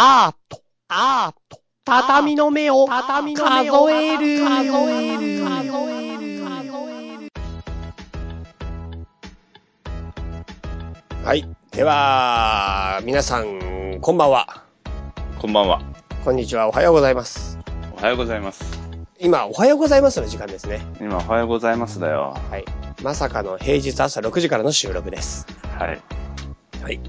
アート、アート、畳の目を、畳の目を数える、数える、数える、数える。はい。では、皆さん、こんばんは。こんばんは。こんにちは。おはようございます。おはようございます。今、おはようございますの時間ですね。今、おはようございますだよ。はい。まさかの平日朝6時からの収録です。はい。はい。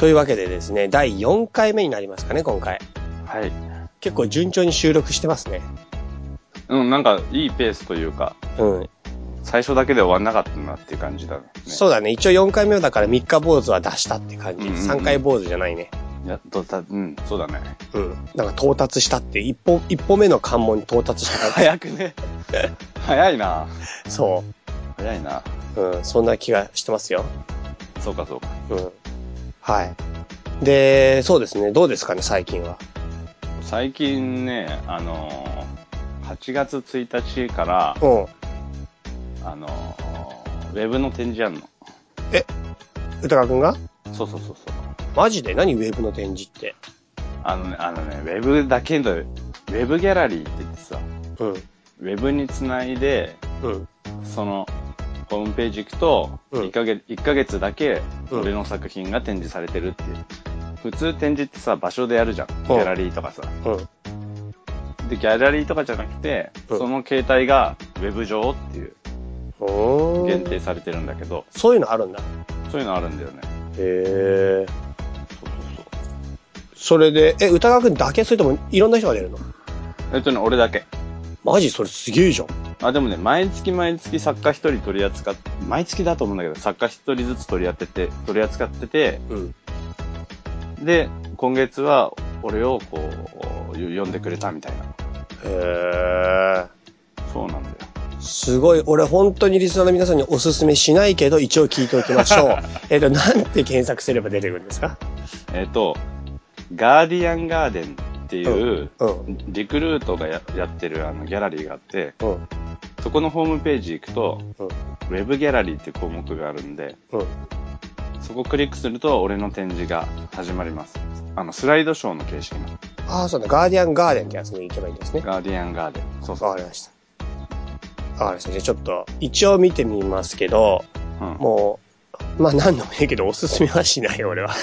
というわけでですね、第4回目になりますかね、今回。はい。結構順調に収録してますね。うん、なんか、いいペースというか、うん。最初だけで終わんなかったなっていう感じだね。そうだね。一応4回目だから3日坊主は出したって感じ。うんうんうん3回坊主じゃないね。やっとた、うん、そうだね。うん。なんか到達したって、一歩、一歩目の関門に到達した感 早くね。早いな。じ。そ早いな。う。うん。そんな気がしてますよ。そうか、そうか。うん。はい。で、そうですね。どうですかね、最近は？最近ね、あのー、8月1日から、うん。あのー、ウェブの展示やんの。歌川くんが？そうそうそうそう。マジで？何ウェブの展示って？あのね、あのね、ウェブだけの、ウェブギャラリーって言ってさ、うん。ウェブにつないで、うん。その、ホームページ行くと、うん1ヶ月、一ヶ月だけ、うん俺の作品が展示されてるっていう。普通展示ってさ、場所でやるじゃん。ギャラリーとかさ。うん。で、ギャラリーとかじゃなくて、うんその形態がウェブ上っていう、限定されてるんだけど、そういうのあるんだ。そういうのあるんだよね。へえ。そうそうそう。それで、え、歌川くんだけ？それともいろんな人が出るの？えっとね、俺だけ。マジ？それすげえじゃん。あ、でもね、毎月毎月作家一人取り扱っ毎月だと思うんだけど、作家一人ずつ取り合ってて、取り扱ってて、うん。で、今月は俺をこう、呼んでくれたみたいな。へえ。そうなんだよ。すごい。俺本当にリスナーの皆さんにおすすめしないけど、一応聞いておきましょう。えっと、なんて検索すれば出てくるんですか？えっ、と、ガーディアンガーデンっていう、うん。リクルートがややってるあのギャラリーがあって、うん。そこのホームページ行くと、うん。ウェブギャラリーって項目があるんで、うん。そこをクリックすると俺の展示が始まります。あの、スライドショーの形式のああ、そうだ。ガーディアンガーデンってやつに行けばいいんですね。ガーディアンガーデン。そうそう。わかりました。わかりました。じゃあちょっと、一応見てみますけど、うん。もう、まあ何度も言うけど、おすすめはしないよ、俺は。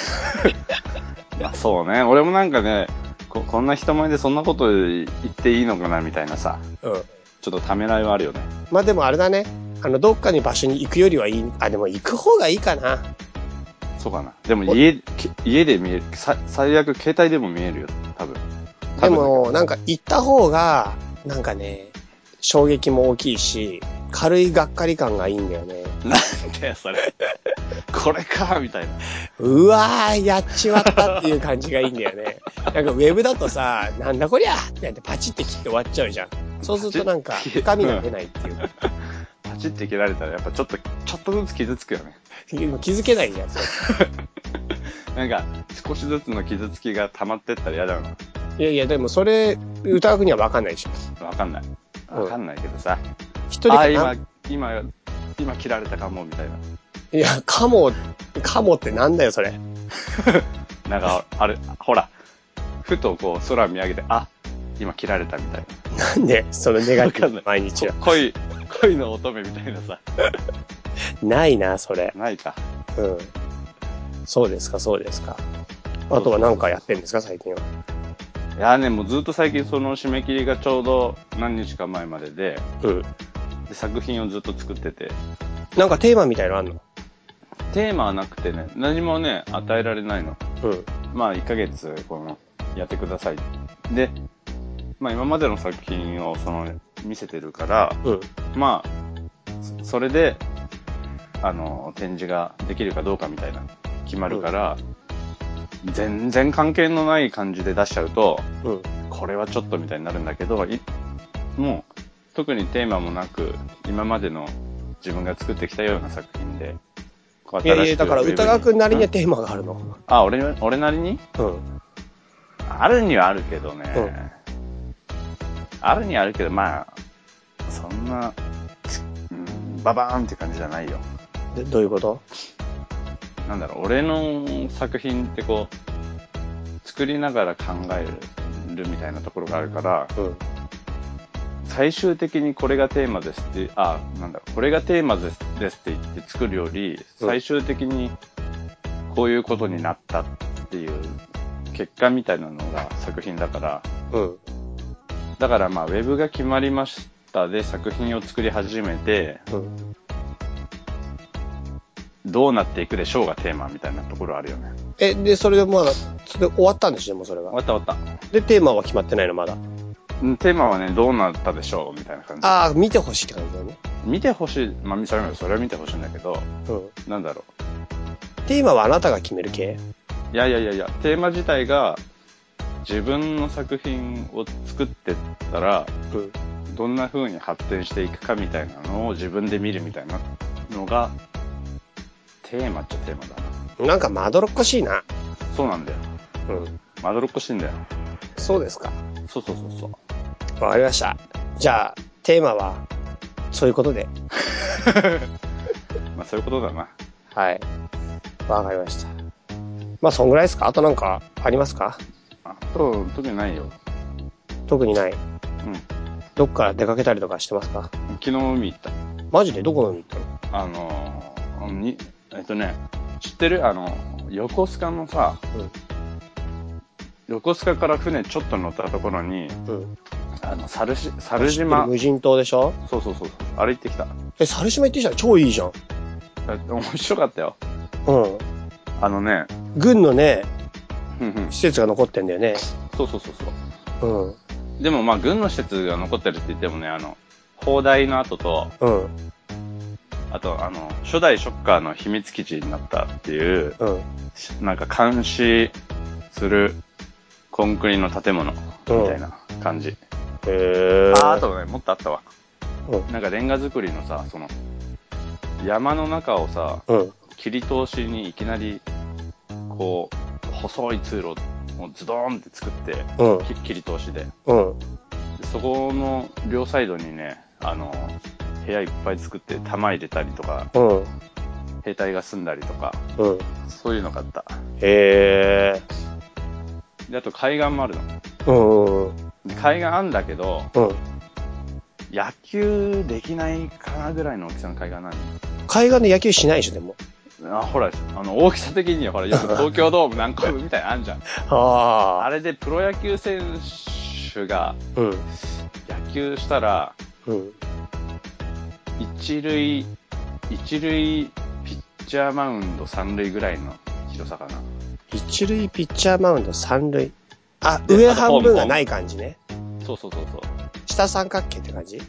ま あそうね。俺もなんかね、ここんな人前でそんなこと言っていいのかなみたいなさ、うん。ちょっとためらいはあるよね。まあでもあれだね。あの、どっかに場所に行くよりはいい。あ、でも行く方がいいかな。そうかな。でも家、け家で見える。さ最悪携帯でも見えるよ。多分。でも、なんか行った方が、なんかね、衝撃も大きいし、軽いがっかり感がいいんだよね。なんだよ、それ。これか、みたいな。うわー、やっちまったっていう感じがいいんだよね。なんかウェブだとさ、なんだこりゃってやってパチって切って終わっちゃうじゃん。そうするとなんか深みが出ないっていうか。パチって切られたらやっぱちょっと、ちょっとずつ傷つくよね。気づけないじゃん、そ れなんか、少しずつの傷つきが溜まってったら嫌だよな。いやいや、でもそれ、歌うには分かんないでしょ。わかんない。うんわかんないけどさ。一人あ、今、今、今切られたかも、みたいな。いや、カモ、カモってなんだよ、それ。なんか、あれ、ほら、ふとこう空見上げて、あ、今切られたみたいなんで、そのネガティブ毎日は。な。恋、恋の乙女みたいなさ。ないな、それ。ないか。うん。そうですか、そうですか。あとは何かやってんですか、最近は。いやね、もうずっと最近その締め切りがちょうど何日か前までで、うん。で作品をずっと作ってて、なんかテーマみたいのあんの？テーマはなくてね、何もね、与えられないの。うん。まあ、1ヶ月、この、やってください。で、まあ、今までの作品を、その、見せてるから、うん。まあ、そそれで、あの、展示ができるかどうかみたいな、決まるから、全然関係のない感じで出しちゃうと、うん。これはちょっとみたいになるんだけど、いもう、特にテーマもなく、今までの自分が作ってきたような作品で、いやいや、だから歌川くんなりにはうんテーマがあるの。あ、俺、俺なりに？うん。あるにはあるけどね。うんあるにはあるけど、まあ、そんな、うん、ババーンって感じじゃないよ。でどういうこと？なんだろう、俺の作品ってこう、作作りながら考えるみたいなところがあるから、うん。最終的にこれがテーマですって、あ、なんだろう、これがテーマですですって言って作るより、うん最終的にこういうことになったっていう結果みたいなのが作品だから、うん。だからまあ、ウェブが決まりましたで作品を作り始めて、うん。どうなっていくでしょうがテーマみたいなところあるよね。え、で、それでまだ、それで終わったんでしょ、もうそれが？終。わった終わった。で、テーマは決まってないの、まだ？うんテーマはね、どうなったでしょうみたいな感じ。ああ、見てほしいって感じだよね。見てほしい。まあ、それはそれは見てほしいんだけど、うん。なんだろテーマはあなたが決める系？う。いやいやいやいや、テーマ自体が自分の作品を作ってったら、うん。どんな風に発展していくかみたいなのを自分で見るみたいなのが、テーマっちゃテーマだな。なんかまどろっこしいな。そうなんだよ。うん。まどろっこしいんだよ。そうですか。そうそうそうそう。わかりました。じゃあ、テーマは、そういうことで。まあそういうことだな。はい。わかりました。まあ、そんぐらいですか？あとなんか、ありますか？あと、特にないよ。特にない。うん。どっか出かけたりとかしてますか？昨日海行った。マジで？どこの海行ったの？あのー、に、えっとね、知ってる？あの、横須賀のさ、横須賀から船ちょっと乗ったところに、うん。うん。あの、猿し、猿島る。無人島でしょ？そうそうそうそう。あれ行ってきた。え、猿島行ってきた？ら超いいじゃん。え面白かったよ。うん。あのね、軍のね、うんうん施設が残ってんだよね。そうそうそうそう。うん。でもまあ、軍の施設が残ってるって言ってもね、あの、砲台の後と、うん。あと、あの、初代ショッカーの秘密基地になったっていう、うん。なんか監視するコンクリの建物みたいな感じ。へえ。あ、あとね、もっとあったわ。うん。なんかレンガ作りのさ、その、山の中をさ、うん。切り通しにいきなり、こう、細い通路をズドーンって作って、うん。き切り通しで。うん。でそこの両サイドにね、あの、部屋いっぱい作って弾入れたりとか、うん。兵隊が住んだりとか、うん。そういうのがあった。へえ。で、あと海岸もあるの。うん。うん。で海岸あんだけど、うん。野球できないかなぐらいの大きさの海岸なの。海岸で野球しないでしょ、でも。あ、ほら、あの、大きさ的にはほら、よく 東京ドーム何個分みたいなのあんじゃん。ああれでプロ野球選手がうん。野球したら、うん。一塁、一塁ピッチャーマウンド三塁ぐらいの広さかな。一塁ピッチャーマウンド三塁。あ、で上半分がない感じね。そうそうそうそう。下三角形って感じ？い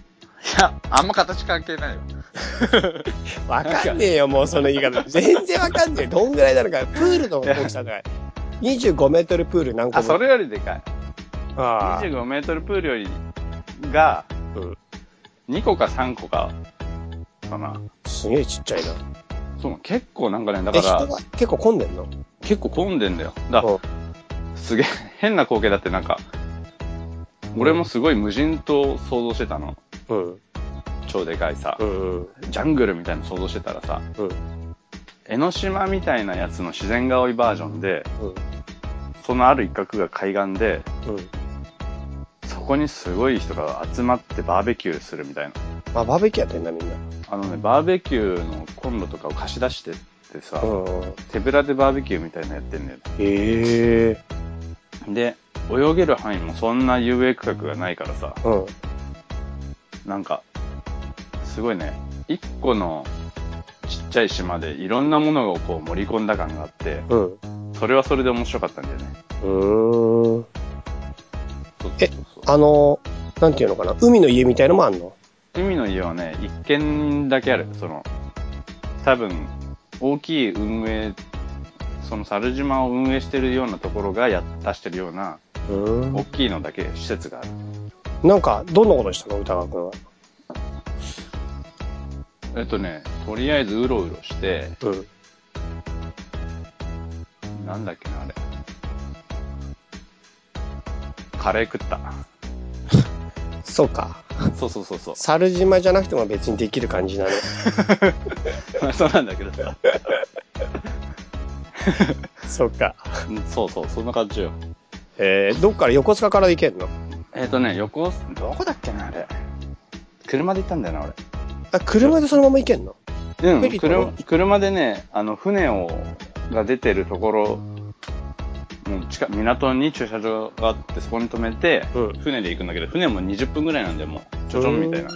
や、あんま形関係ないよ。わかんねえよ、もうその言い方。全然わかんねえ。どんぐらいなのか。プールの大きさだから。25メートルプール何個あ、分それよりでかい。ああ。25メートルプールよりが、うん。2個か3個か、かな。すげえちっちゃいな。そう、結構なんかね、だえ、から、結構混んでんの？結構混んでんだよ。だうんすげえ、変な光景だってなんか、俺もすごい無人島想像してたの。うん。超でかいさう、ん。うん。ジャングルみたいなの想像してたらさ、うん。江ノ島みたいなやつの自然が多いバージョンで、うん。そのある一角が海岸で、うん。そこにすごい人が集まってバーベキューするみたいな。あ、バーベキューやってんだ、みんな。あのね、バーベキューのコンロとかを貸し出してってさ、うん。手ぶらでバーベキューみたいなのやってんだよ。へえ。で、泳げる範囲もそんな遊泳区画がないからさ、うん。なんか、すごいね、一個のちっちゃい島でいろんなものをこう盛り込んだ感があって、うん。それはそれで面白かったんだよね。うーん。えあの、なんていうのかな？海の家みたいのもあんの？海の家はね、一軒だけある。その、多分、大きい運営、その猿島を運営してるようなところがや出してるような、大きいのだけ施設がある。ん。なんか、どんなことしたの？歌川くんは。えっとね、とりあえずうろうろして、うん。なんだっけな、あれ。カレー食った。そうか。そうそうそうそう。猿島じゃなくても別にできる感じなの。まあそうなんだけどさ。そうか。うんそうそう、そんな感じよ。えー、どっから横須賀から行けんの？えっ、とね、横須、どこだっけな、あれ。車で行ったんだよな、俺。あ、車でそのまま行けんの？うん車車でね、あの、船を、が出てるところ、もう近く港に駐車場があって、そこに止めて、うん船で行くんだけど、船も20分ぐらいなんで、もう、ちょちょんみたいな。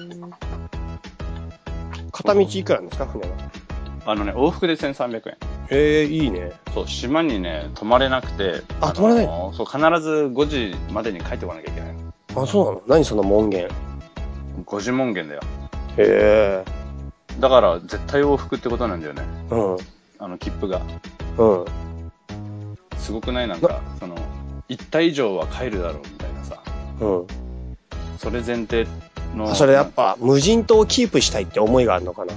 片道いくらなんですか、船は？あのね、往復で1300円。えー、いいね。そう、島にね、泊まれなくて、のあ泊まれないそう、必ず5時までに帰ってこなきゃいけないの。あ、そうなの？何その門限？5時門限だよ。へえ。だから、絶対往復ってことなんだよね。うん。あの、切符が。うん。すごくない？なんか、その、行った以上は帰るだろうみたいなさ。うん。それ前提の。あそれやっぱ、無人島をキープしたいって思いがあるのかな？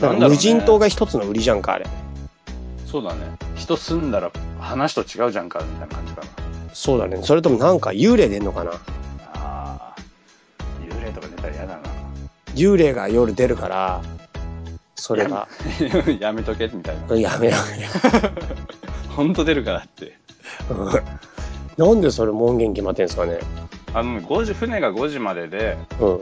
なんか無人島が。が一つの売りじゃんか、あれ。そうだね。人住んだら話と違うじゃんか、みたいな感じかな。そうだね。それともなんか幽霊出んのかな？幽霊が夜出るから、それが、やめ とけ、みたいな。やめやほんと出るからって。なんでそれ門限決まってんすかね。あのね、5時、船が5時までで、う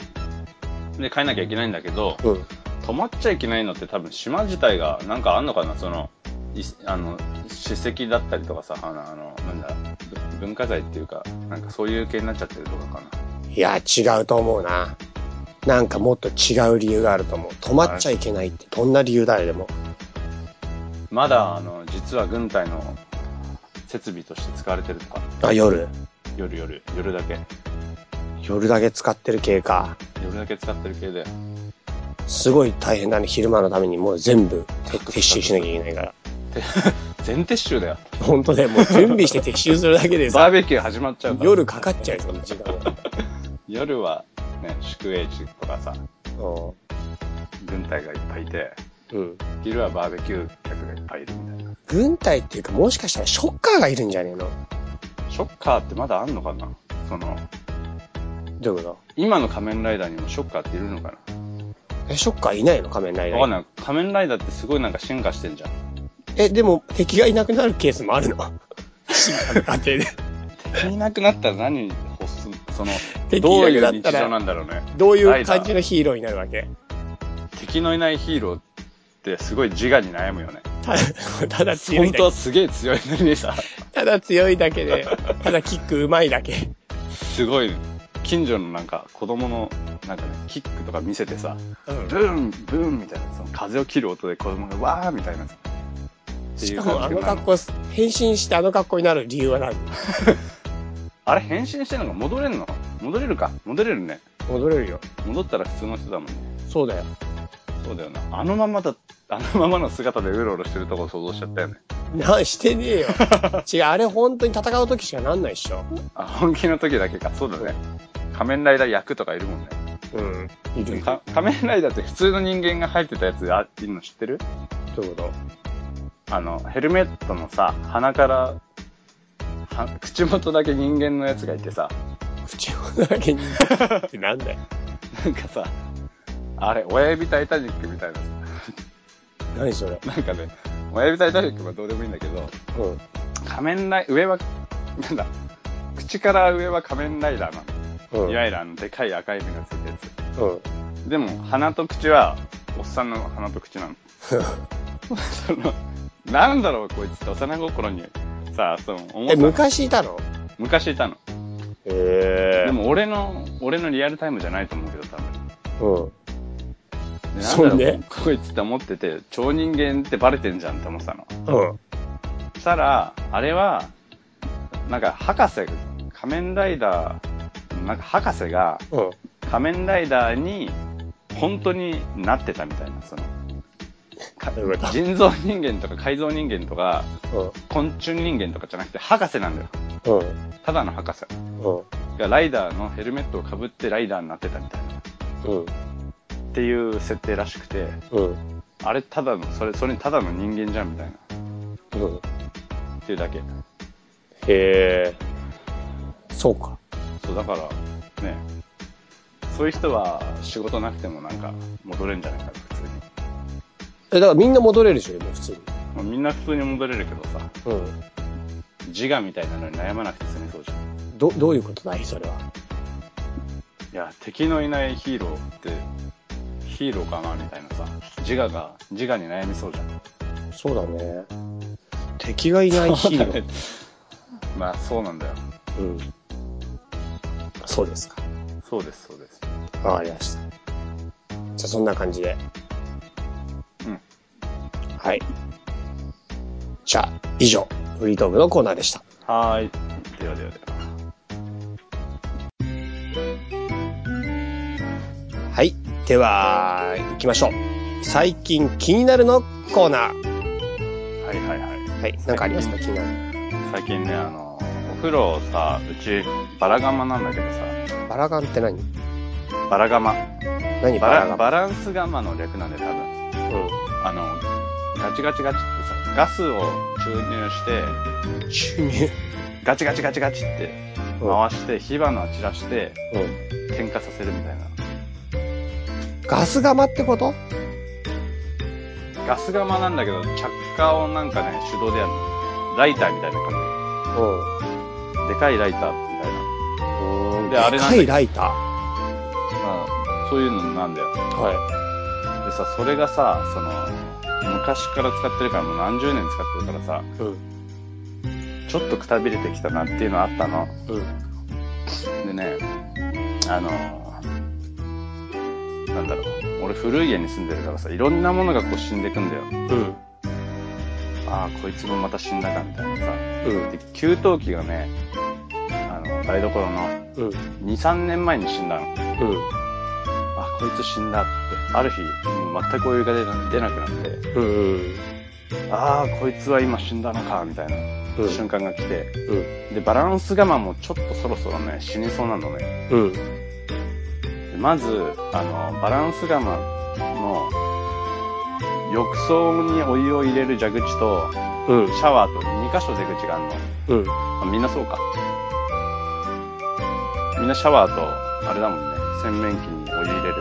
ん。で、帰んなきゃいけないんだけど、うん。泊まっちゃいけないのって多分島自体がなんかあんのかな？その、いあの、史跡だったりとかさ、あの、あのなんだ、ぶ文化財っていうか、なんかそういう系になっちゃってるとかかな。いや、違うと思うな。なんかもっと違う理由があると思う。止まっちゃいけないってどんな理由だあれでも。まだ、あの、実は軍隊の設備として使われてるとか、あ、夜？夜夜、夜だけ。夜だけ使ってる系か。夜だけ使ってる系で。すごい大変だね。昼間のためにもう全部て撤収しなきゃいけないから。て 全撤収だよ。本当ね、もう準備して撤収するだけでバーさ、ベキュー始まっちゃうから。夜かかっちゃうよ、その時間が。夜は、ね、宿営地とかさ、う軍隊がいっぱいいて、ん。うん。昼はバーベキュー客がいっぱいいるみたいな。軍隊っていうか、もしかしたらショッカーがいるんじゃねえの？ショッカーってまだあんのかな？その、どういうこ今の仮面ライダーにもショッカーっているのかとえ、ショッカーいないの？仮面ライダーわかんない。仮面ライダーってすごいなんか進化してんじゃん。え、でも敵がいなくなるケースもあるの？進化の過程で。敵いなくなったら何その、敵どういう日常なんだろうね。どういう感じのヒーローになるわけ？敵のいないヒーローってすごい自我に悩むよね。ただ、ただ強い。本当はすげえ強いのにさ、ただ強いだけで、ただキック上手いだけ。すごい、近所のなんか子供のなんかね、キックとか見せてさ、うんブーン、ブーンみたいな、その風を切る音で子供がわーみたいな。しかもあの格好、変身してあの格好になる理由は何？あれ変身してんのが戻れんの？戻れるか？戻れるね。戻れるよ。戻ったら普通の人だもんね。そうだよ。そうだよな。あのままだ、あのままの姿でうろうろしてるとこ想像しちゃったよね。な、してねえよ。違う、あれ本当に戦う時しかなんないっしょ。あ、本気の時だけか。そうだね。仮面ライダー役とかいるもんね。うん。いるいる。か仮面ライダーって普通の人間が入ってたやつあいるの知ってる？どういうこあの、ヘルメットのさ、鼻から、は 口元だけ人間のやつがいてさ、と口元だけにってなんだよ。なんかさ、あれ、親指タイタニックみたいな。何それ？なんかね、親指タイタニックはどうでもいいんだけど、うん。仮面ライ、上は、なんだ、口から上は仮面ライダーなの。うん。いわゆるあの、でかい赤い目がついたやうん。つ。でも、鼻と口は、おっさんの鼻と口なの。その、なんだろう、こいつって幼心に、さ、その、思っえ、昔いたの？昔いたの。へえ。で、も俺の、俺のリアルタイムじゃないと思うけど、多分。うん。なんだろうこいつって思ってて、超人間ってバレてんじゃんって思ってたの。うん。そしたら、あれは、なんか博士、仮面ライダー、なんか博士がうん。仮面ライダーに本当になってたみたいな、その、人造人間とか改造人間とかうん。昆虫人間とかじゃなくて博士なんだよ。うん。ただの博士。うん。がライダーのヘルメットをかぶってライダーになってたみたいな。うん。っていう設定らしくて、うん。あれただの、それ、それただの人間じゃんみたいな。うん。っていうだけ。へえ。そうか。そう、だから、ね、そういう人は仕事なくてもなんか戻れるんじゃないかな、普通に。え、だからみんな戻れるでしょ、今普通に。まあ、みんな普通に戻れるけどさ、うん。自我みたいなのに悩まなくて済みそうじゃん。ど、どういうことだいそれは。いや、敵のいないヒーローって、ヒーローかなみたいなさ、自我が、自我に悩みそうじゃん。そうだね。敵がいないヒーロー。まあ、そうなんだよ。うん。そうですか。そうです、そうです。わかりました。じゃあそんな感じで。うん。はい。じゃあ、以上、フリートークのコーナーでした。はーい。ではではでは。はい。では、行きましょう。最近気になるのコーナー。はいはいはい。はい。なんかありますか？気になる。最近ね、あの、お風呂さ、うち、バラガマなんだけどさ、バラガンって何？バラガマ。何バラガンバランスガマの略なんで多分。うあの、ガチガチガチってさ、ガスを注入して、ん。収入。ガチガチガチガチって回して、火花を散らして、うん。点火させるみたいな。ガス釜ってこと？ガス釜なんだけど、着火をなんかね、手動でやるの。ライターみたいな感うん。じ。でかいライターみたいな。うん。であれなんだでかいライター？まあ、そういうのなんだよ。はでさ、それがさ、その、昔から使ってるからもう何十年使ってるからさ、い。うん。ちょっとくたびれてきたなっていうのあったの。うん。でね、あの、なんだろう。俺古い家に住んでるからさ、いろんなものがこう死んでくんだよ。うん。ああ、こいつもまた死んだかみたいなさ。うん。で、給湯器がね、あの、台所のうん。2、3年前に死んだの。うん。あ、こいつ死んだって。ある日、全くお湯が出な出なくなって、うん。ああ、こいつは今死んだのか、みたいなうん。瞬間が来て、うん。で、バランス我慢もちょっとそろそろね、死にそうなのね。うん。でまず、あの、バランス我慢の、浴槽にお湯を入れる蛇口と、うん。シャワーと2箇所出口があるの。うん。あみんなそうか。みんなシャワーと、あれだもんね、洗面器にお湯入れる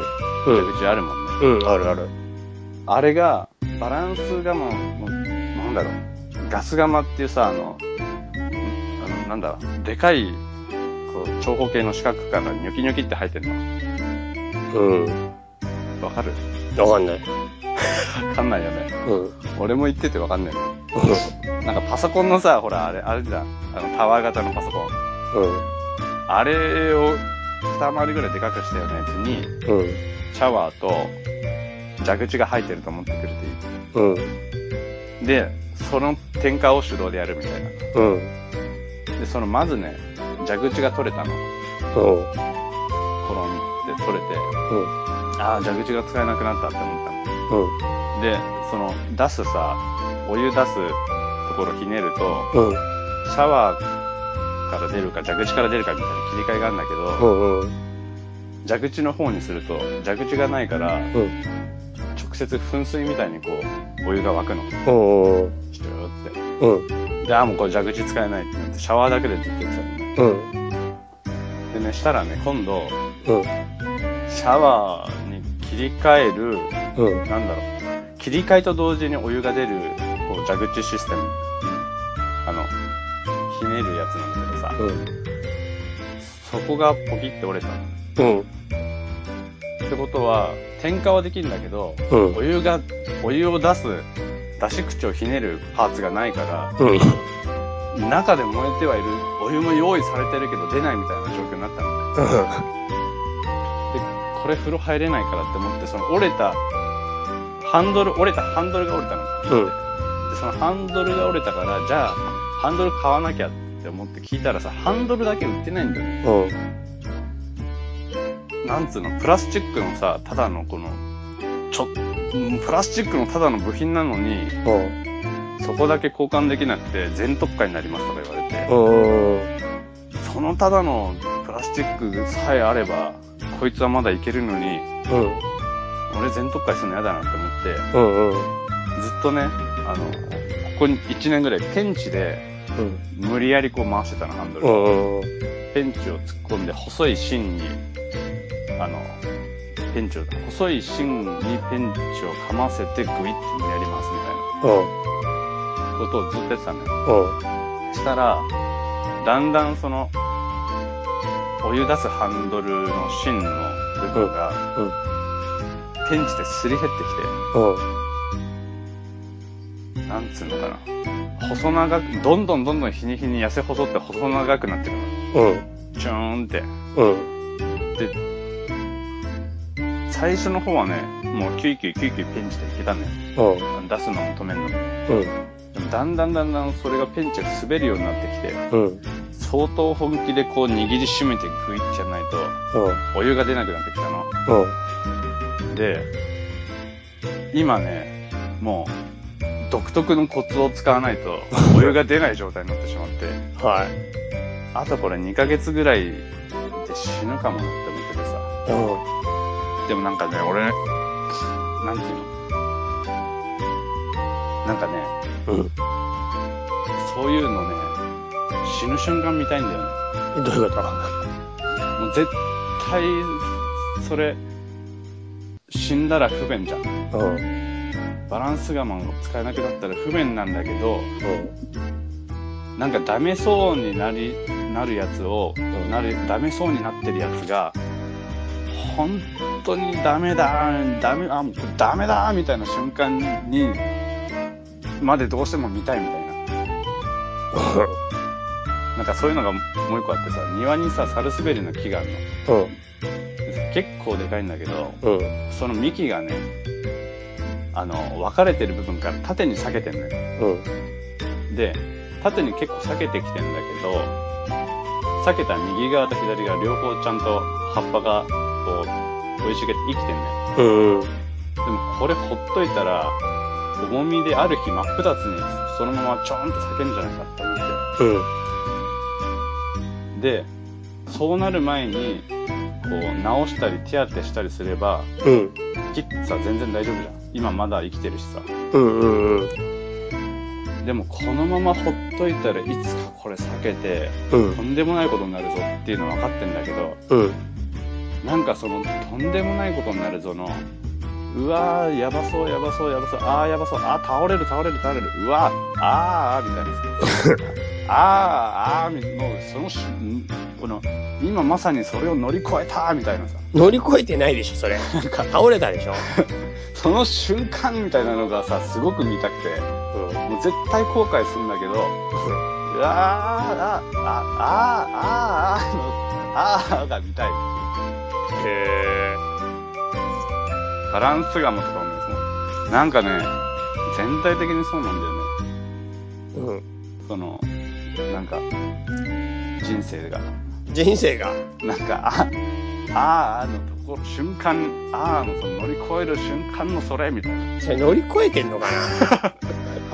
うん。蛇口あるもんね。うん。あるある。あれが、バランス我慢の、なんだろう、ガス釜っていうさ、あの、んあの、なんだろう、でかい、こう、長方形の四角からニョキニョキって入ってるの。うん。わかる？わかんない。わかんないよね。うん。俺も言っててわかんないの。なんかパソコンのさ、ほら、あれ、あれじゃん。あの、タワー型のパソコン。うん。あれを二回りぐらいでかくしたようなやつに、うん。シャワーと蛇口が入ってると思ってくれてうん。いい。で、その点火を手動でやるみたいな。うん。で、そのまずね、蛇口が取れたの。うん。コロンって取れて、ああ、蛇口が使えなくなったって思ったの。で、その、出すさ、お湯出すところひねると、うん。シャワーから出るか蛇口から出るかみたいな切り替えがあるんだけど、うん。うん。蛇口の方にすると、蛇口がないから、うん。直接噴水みたいにこう、お湯が沸くの。うん。シューって。うん。で、あーもうこれ蛇口使えないってなって、シャワーだけでずっとやってたのね。うん。でね、したらね、今度、うん。シャワーに切り替える、うん。なんだろう、切り替えと同時にお湯が出る、こう、蛇口システム。うんあの、ひねるやつなんだけどさ、うん。そこがポキって折れたの。うん。ってことは、点火はできるんだけど、うんお湯が、お湯を出す、出し口をひねるパーツがないから、うん。中で燃えてはいる、お湯も用意されてるけど出ないみたいな状況になったの。で、これ風呂入れないからって思って、その折れた、ハンドル、折れたハンドルが折れたの。うんで、そのハンドルが折れたから、じゃあ、ハンドル買わなきゃって思って聞いたらさ、ハンドルだけ売ってないんだよね。うん。なんつうの、プラスチックのさ、ただのこの、ちょ、うんプラスチックのただの部品なのに、うん。そこだけ交換できなくて全特価になりますとか言われて、うん。そのただのプラスチックさえあれば、こいつはまだいけるのに、うん。俺全特価にするの嫌だなって思って、うん。うん。ずっとね、あの、ここに1年ぐらいペンチでうん。無理やりこう回してたの、ハンドル。うん。ペンチを突っ込んで細い芯に、あの、ペンチを、細い芯にペンチをかませてグイって無理やり回すみたいなことをずっとやってたのよ。うん。したら、だんだんその、お湯出すハンドルの芯の部分が、うん。ペンチですり減ってきうん。て、なんつうのかな。細長く、どんどんどんどん日に日に痩せ細って細長くなってくるの。うん。チューンって。うん。で、最初の方はね、もうキュイキュイキュイキュイペンチでいけたのよ。うん。出すのも止めるのも。うん。でもだんだんだんだんそれがペンチが滑るようになってきて、うん。相当本気でこう握りしめてグイッじゃないと、うん。お湯が出なくなってきたの。うん。で、今ね、もう、独特のコツを使わないと、お湯が出ない状態になってしまって、はい。あとこれ2ヶ月ぐらいで死ぬかもなって思っててさ。うん。でもなんかね、俺、なんていうの？なんかね、うん。そういうのね、死ぬ瞬間見たいんだよね。どういうこと？もう絶対、それ、死んだら不便じゃん。うん。バランス我慢を使えなくなったら不便なんだけど、うん。なんかダメそうになり、なるやつを、んなる、ダメそうになってるやつが、本当にダメだ、ダメ、あ、ダメだ、みたいな瞬間に、までどうしても見たいみたいな。なんかそういうのがもう一個あってさ、庭にさ、サルスベリの木があるの。うん。結構でかいんだけど、うん。その幹がね、あの、分かれてる部分から縦に裂けてんのよ。うん。で、縦に結構裂けてきてんだけど、裂けた右側と左側両方ちゃんと葉っぱがこう、生い茂って生きてんだよ。うん。でもこれほっといたら、重みである日真っ二つにそのままちょんと裂けんじゃないかって思って。うん。で、そうなる前に、こう、直したり手当てしたりすれば、うん。木ってさ、全然大丈夫じゃん。今まだ生きてるしさ。うん。うん。うん。でもこのままほっといたらいつかこれ避けて、うんと。んでもないことになるぞっていうのは分かってんだけど、うん。なんかその、とんでもないことになるぞの、うわー、やばそう、やばそう、やばそう、あー、やばそう、あー、倒れる、倒れる、倒れる、うわー、あー、みたいなさ。あー、あー、みの、そのし、んこの、今まさにそれを乗り越えた、みたいなさ。乗り越えてないでしょ、それ。なんか、倒れたでしょ。その瞬間みたいなのがさ、すごく見たくて、うん。もう絶対後悔するんだけど、うわー、あ、あ、あ、あ、あ、あの、あーが見たい。へバランスがもとかもね、そうなんかね、全体的にそうなんだよね。ーうん。その、なんか、人生が。人生が？なんか、あ、あーあのところ、瞬間、あーのその乗り越える瞬間のそれみたいな。それ乗り越えてんのかな？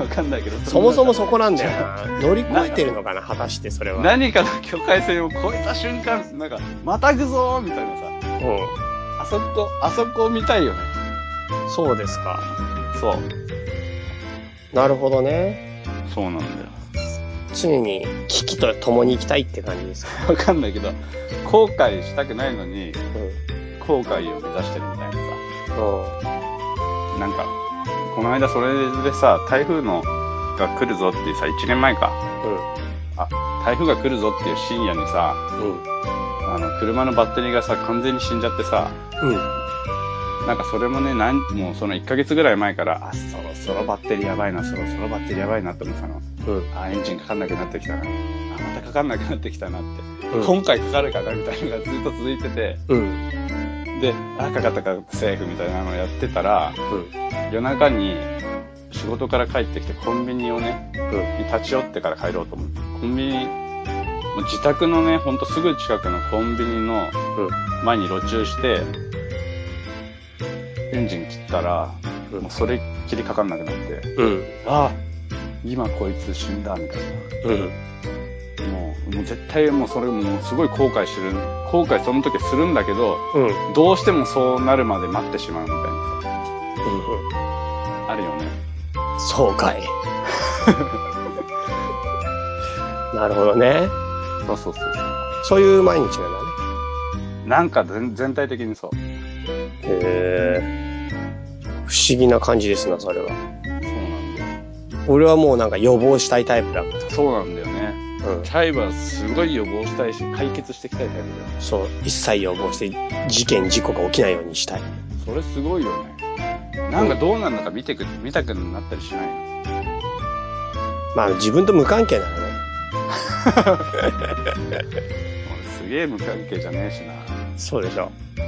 わかんないけど。そもそもそそこなんだよな。乗り越えてるのかな？果たしてそれは。何かの境界線を越えた瞬間、なんか、またぐぞーみたいなさ。うあそこ、あそこ見たいよね。ん。そうですか。そう。なるほどね。そうなんだよ。常に危機と共に行きたいって感じですか？わかんないけど、後悔したくないのに、うん。後悔を目指してるみたいなさ。うなんか、この間それでさ、台風のが来るぞっていうさ、1年前か。ん。あ、台風が来るぞっていう深夜にさ、うん。あの、車のバッテリーがさ、完全に死んじゃってさ、うん。うん。なんかそれもね、なんもうその1ヶ月ぐらい前から、あ、そろそろバッテリーやばいな、そろそろバッテリーやばいなって思ってたの。うん。あ、エンジンかかんなくなってきたな。あ、またかかんなくなってきたなって。うん今回かかるかなみたいなのがずっと続いてて、うん。で、あ、かかったかセーフみたいなのをやってたら、うん。夜中に仕事から帰ってきてコンビニをね、うん。に立ち寄ってから帰ろうと思って。コンビニ、もう自宅のね、ほんとすぐ近くのコンビニの前に路中して、エンジン切ったら、うんもうそれっきりかかんなくなって、うん。ああ、今こいつ死んだみたいうん。な。もう、もう絶対もうそれもうすごい後悔してる。後悔その時するんだけど、うん。どうしてもそうなるまで待ってしまうみたいなさ。あるよね。そうかい。なるほどね。そうそうそうそう。そういう毎日なんだね。なんか全全体的にそう。へえ。不思議な感じですな、それは。そうなんだよ。俺はもうなんか予防したいタイプだから。そうなんだよね。うんチ。ャイはすごい予防したいし、解決していきたいタイプだよ。そう、一切予防して事件、事故が起きないようにしたい。それすごいよね。なんかどうなんだか見てく、見たくなったりしないの？まあ自分と無関係ならね。俺すげえ無関係じゃねえしな。そうでしょ。あ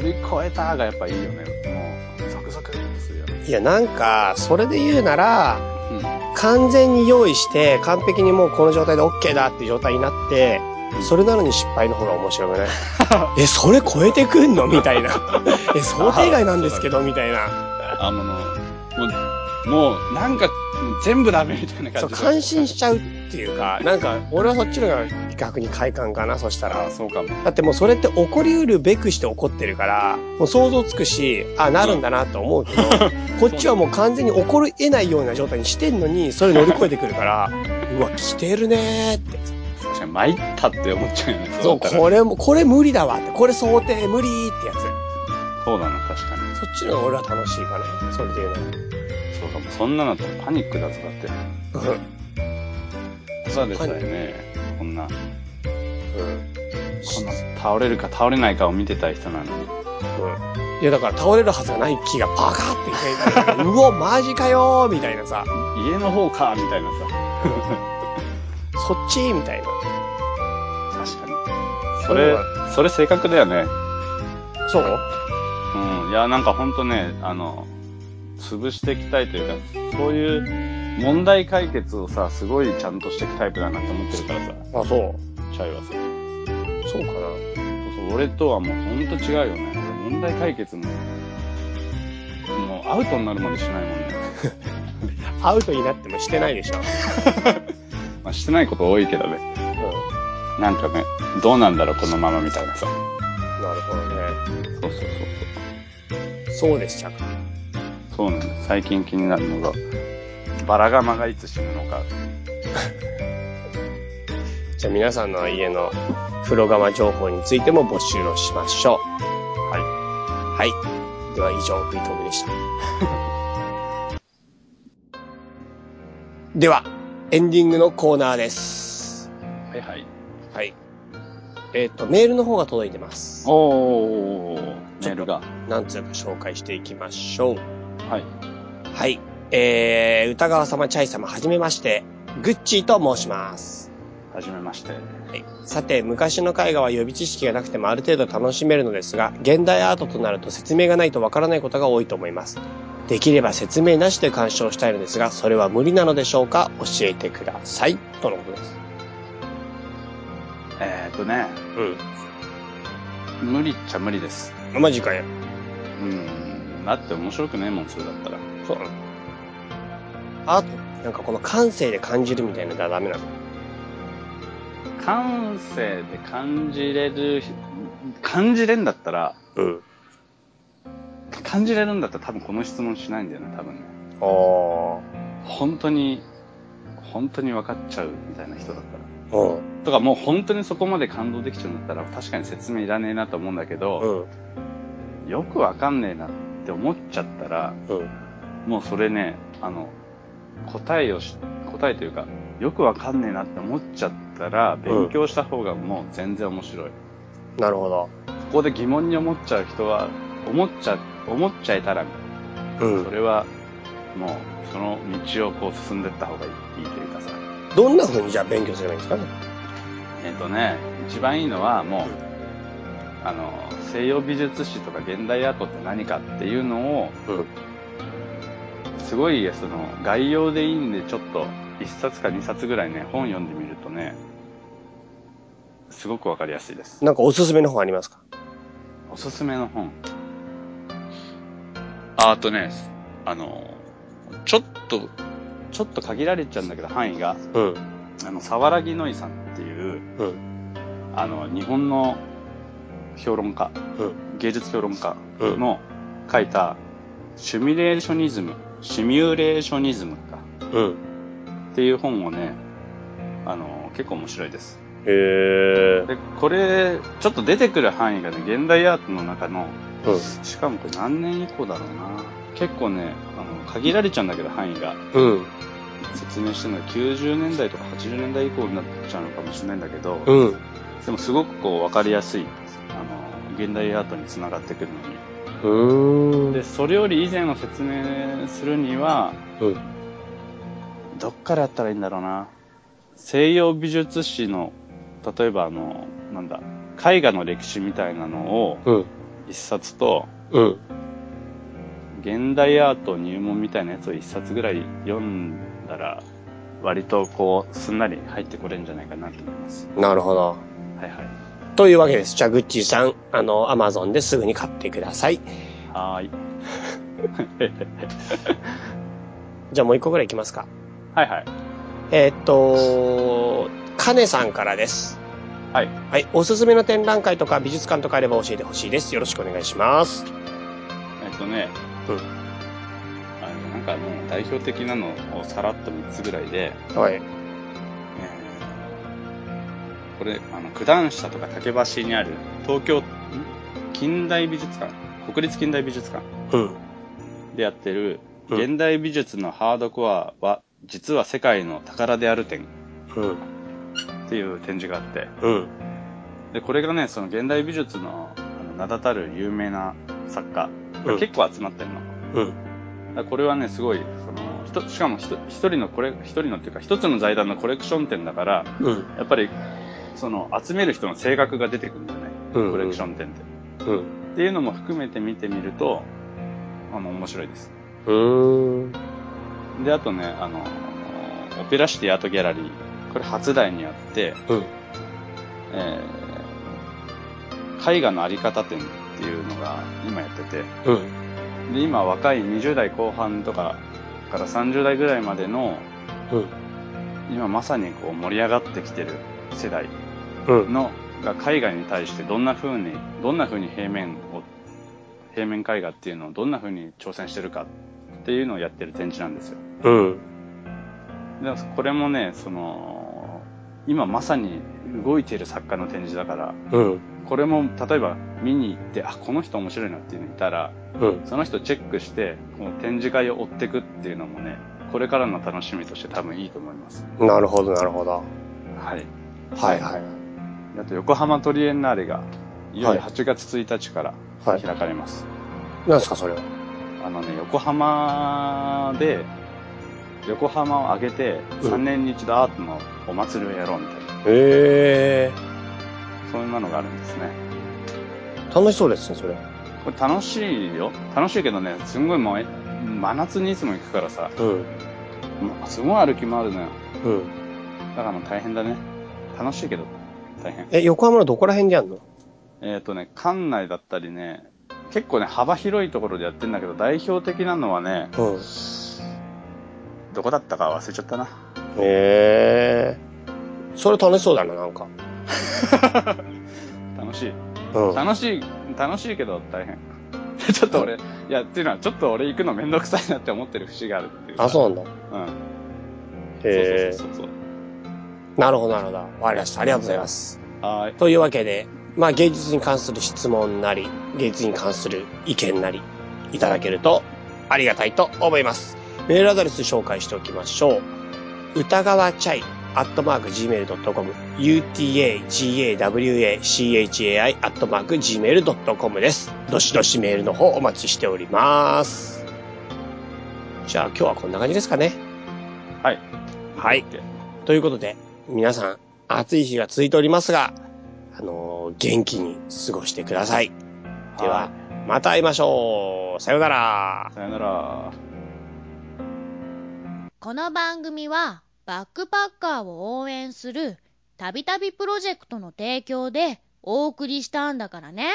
乗り越えたがやっぱいいよね。もう、ゾクゾクってするよね。いや、なんか、それで言うなら、うん。完全に用意して、完璧にもうこの状態で OK だっていう状態になって、それなのに失敗の方が面白くない？え、それ超えてくんの？みたいな。え、想定外なんですけどみたいな。あの、もう、もう、なんか、全部ダメみたいなそう、感じ感心しちゃうっていうか、なんか、俺はそっちの方が逆に快感かな、そしたら。そうかも。だってもうそれって起こりうるべくして起こってるから、もう想像つくし、あ、なるんだなと思うけど、こっちはもう完全に起こり得ないような状態にしてんのに、それ乗り越えてくるから、うわ、来てるねーって。確かに参ったって思っちゃうよね。そう、これも、これ無理だわって、これ想定無理ってやつ。そうだな、確かに。そっちの方が俺は楽しいかな。それで言うそうかも。そんなのとパニックだぞ、だって。ただでさえね、こんな、こうん。な倒れるか倒れないかを見てたい人なのに。うん。いや、だから倒れるはずがない木がパカっていて、うお、マジかよーみたいなさ、家の方か、みたいなさ。そっちみたいな。確かに。それ、それ正確だよね。そう？うん。いや、なんかほんとね、あの、潰していきたいというか、そういう問題解決をさ、すごいちゃんとしていくタイプだなって思ってるからさ、あ、そう。チャイはさ。そうかな。そうそう、俺とはもうほんと違うよね。俺問題解決も、もうアウトになるまでしないもんね。アウトになってもしてないでしょ。まあ、してないこと多いけどね。うなんかね、どうなんだろう、このままみたいなさ。ん。なるほどね。そうそうそうそうでしたか。そう。なんだ。最近気になるのが、バラガマがいつ死ぬのか。じゃあ皆さんの家の風呂釜情報についても募集をしましょう。ははい。では以上、フリートークでした。では、エンディングのコーナーです。い。はいはい。はい。えっ、と、メールの方が届いてます。おー、メールが。なんつうか紹介していきましょう。はい。はい。えー、歌川様、チャイ様、はじめまして、グッチーと申します。はじめまして。はい。さて、昔の絵画は予備知識がなくてもある程度楽しめるのですが、現代アートとなると説明がないとわからないことが多いと思います。できれば説明なしで鑑賞したいのですが、それは無理なのでしょうか？教えてください。とのことです。えーとね、無理っちゃ無理です。うん。マジかよ。うん。だって面白くねえもん、それだったら。そうなのアート、なん。かこの感性で感じるみたいなのはダメなの感性で感じれる、感じれん。だったら、うん。感じれるん。だったら多分この質問しないん。だよね、多分ね。あー。本当に、本当に分かっちゃうみたいな人だったら。うん。とかもう本当にそこまで感動できちゃうん。だったら確かに説明いらねえなと思うん。だけど、うん。よくわかん。ねえなって思っちゃったら、うん。もうそれね、あの、答えをし、答えというか、よくわかんねえなって思っちゃったら、勉強した方がもう全然面白い。なるほど。そこで疑問に思っちゃう人は、思っちゃ、思っちゃえたら、うんそ。れは、もう、その道をこう進んでった方がいいというかさ。どんな風にじゃあ勉強すればいいんですかね？えっ、とね、一番いいのはもう、あの、西洋美術史とか現代アートって何かっていうのを、うん。すごい、その、概要でいいんで、ちょっと、一冊か二冊ぐらいね、本読んでみるとね、すごくわかりやすいです。なんかおすすめの方ありますか？おすすめの本。あ、あとね、あの、ちょっと、ちょっと限られちゃうんだけど、範囲が、うん。あの、沢良木のいさんっていう、うん。あの、日本の評論家、うん。芸術評論家うん。の書いた、シミュレーショニズム、シミュレーショニズムか、うん。っていう本をね、あの、結構面白いです。へえ。で、これ、ちょっと出てくる範囲がね、現代アートの中の、うしかもこれ何年以降だろうな。結構ね、あの、限られちゃうんだけど、範囲が。ん。うん。説明してるのは90年代とか80年代以降になっちゃうのかもしれないんだけど、うん。でもすごくこう分かりやすい、現代アートにつながってくるのに。で、それより以前を説明するには、うん。どっからやったらいいんだろうな。西洋美術史の、例えばあの、なんだ、絵画の歴史みたいなのをうん。一冊と、うん。現代アート入門みたいなやつを一冊ぐらい読んだら、割とこう、すんなり入ってこれるんじゃないかなと思います。なるほど。はいはい。というわけです。じゃあ、グッチーさん、あの、アマゾンですぐに買ってください。はーい。じゃあもう一個ぐらいいきますか。はいはい。えーっと、カネさんからです。はい。はい。おすすめの展覧会とか美術館とかあれば教えてほしいです。よろしくお願いします。えっとね、うんあの、なんかもう代表的なのをさらっと3つぐらいで、はい。えーこれ、あの、九段下とか竹橋にある東京、ん？近代美術館？国立近代美術館？うん。でやってる、うん現代美術のハードコアは、実は世界の宝である展うん。っていう展示があって、うん。で、これがね、その現代美術のあの名だたる有名な作家うんが結構集まってるの。うん。これはね、すごい、その、しかも一人のこれ、一人のっていうか、一つの財団のコレクション展だから、うん。やっぱり、その、集める人の性格が出てくるんだよね。うんコレクション展って。うん。っていうのも含めて見てみると、あの、面白いです。で、あとね、あの、オペラシティアートギャラリー。これ初台にあって、うん。えー、絵画のあり方展っていうのが今やってて、うん。で、今若い20代後半とかから30代ぐらいまでの、うん。今まさにこう盛り上がってきてる世代うん。の、が絵画に対してどんな風に、どんな風に平面を、平面絵画っていうのをどんな風に挑戦してるかっていうのをやってる展示なんですよ。うん。でこれもね、その、今まさに動いている作家の展示だから、うん。これも例えば見に行って、あ、この人面白いなっていうのいたら、うん。その人チェックして、この展示会を追っていくっていうのもね、これからの楽しみとして多分いいと思います。なるほど、なるほど。はい。はいはい。あと横浜トリエンナーレが、いよいよはい8月1日からはい開かれます。なんですか、それは？あのね、横浜で、横浜を挙げてうん3年に一度アートのお祭りをやろうみたいな、へえそんなのがあるんですね。ー。楽しそうですね、それ。これ楽しいよ。楽しいけどね、すんごいもう、え真夏にいつも行くからさ、うん。もうすごい歩き回るのよ。うん。だからもう大変だね。楽しいけど、大変。え、横浜のどこら辺でやんの？えっ、とね、館内だったりね、結構ね、幅広いところでやってんだけど、代表的なのはね、うん。どこだったか忘れちゃったな。へえー。それ楽しそうだな、なんか。楽しい。うん。楽しい、楽しいけど大変。ちょっと俺、いや、っていうのは、ちょっと俺行くのめんどくさいなって思ってる節があるっていうか。あ、そうなんだ。うん。へえそうそうそうそう。ー。なるほど、なるほど。わかりました。ありがとうございます。はーい。というわけで、まあ芸術に関する質問なり、芸術に関する意見なり、いただけるとありがたいと思います。メールアドレス紹介しておきましょう。歌川チャイアットマーク gmail.com、utagawachai アットマーク gmail.com です。どしどしメールの方お待ちしております。じゃあ今日はこんな感じですかね。はい。はい。ということで、皆さん、暑い日が続いておりますが、あのー元気に過ごしてください。では、また会いましょう。さようなら。さよなら。この番組はバックパッカーを応援するたびたびプロジェクトの提供でお送りしたんだからね。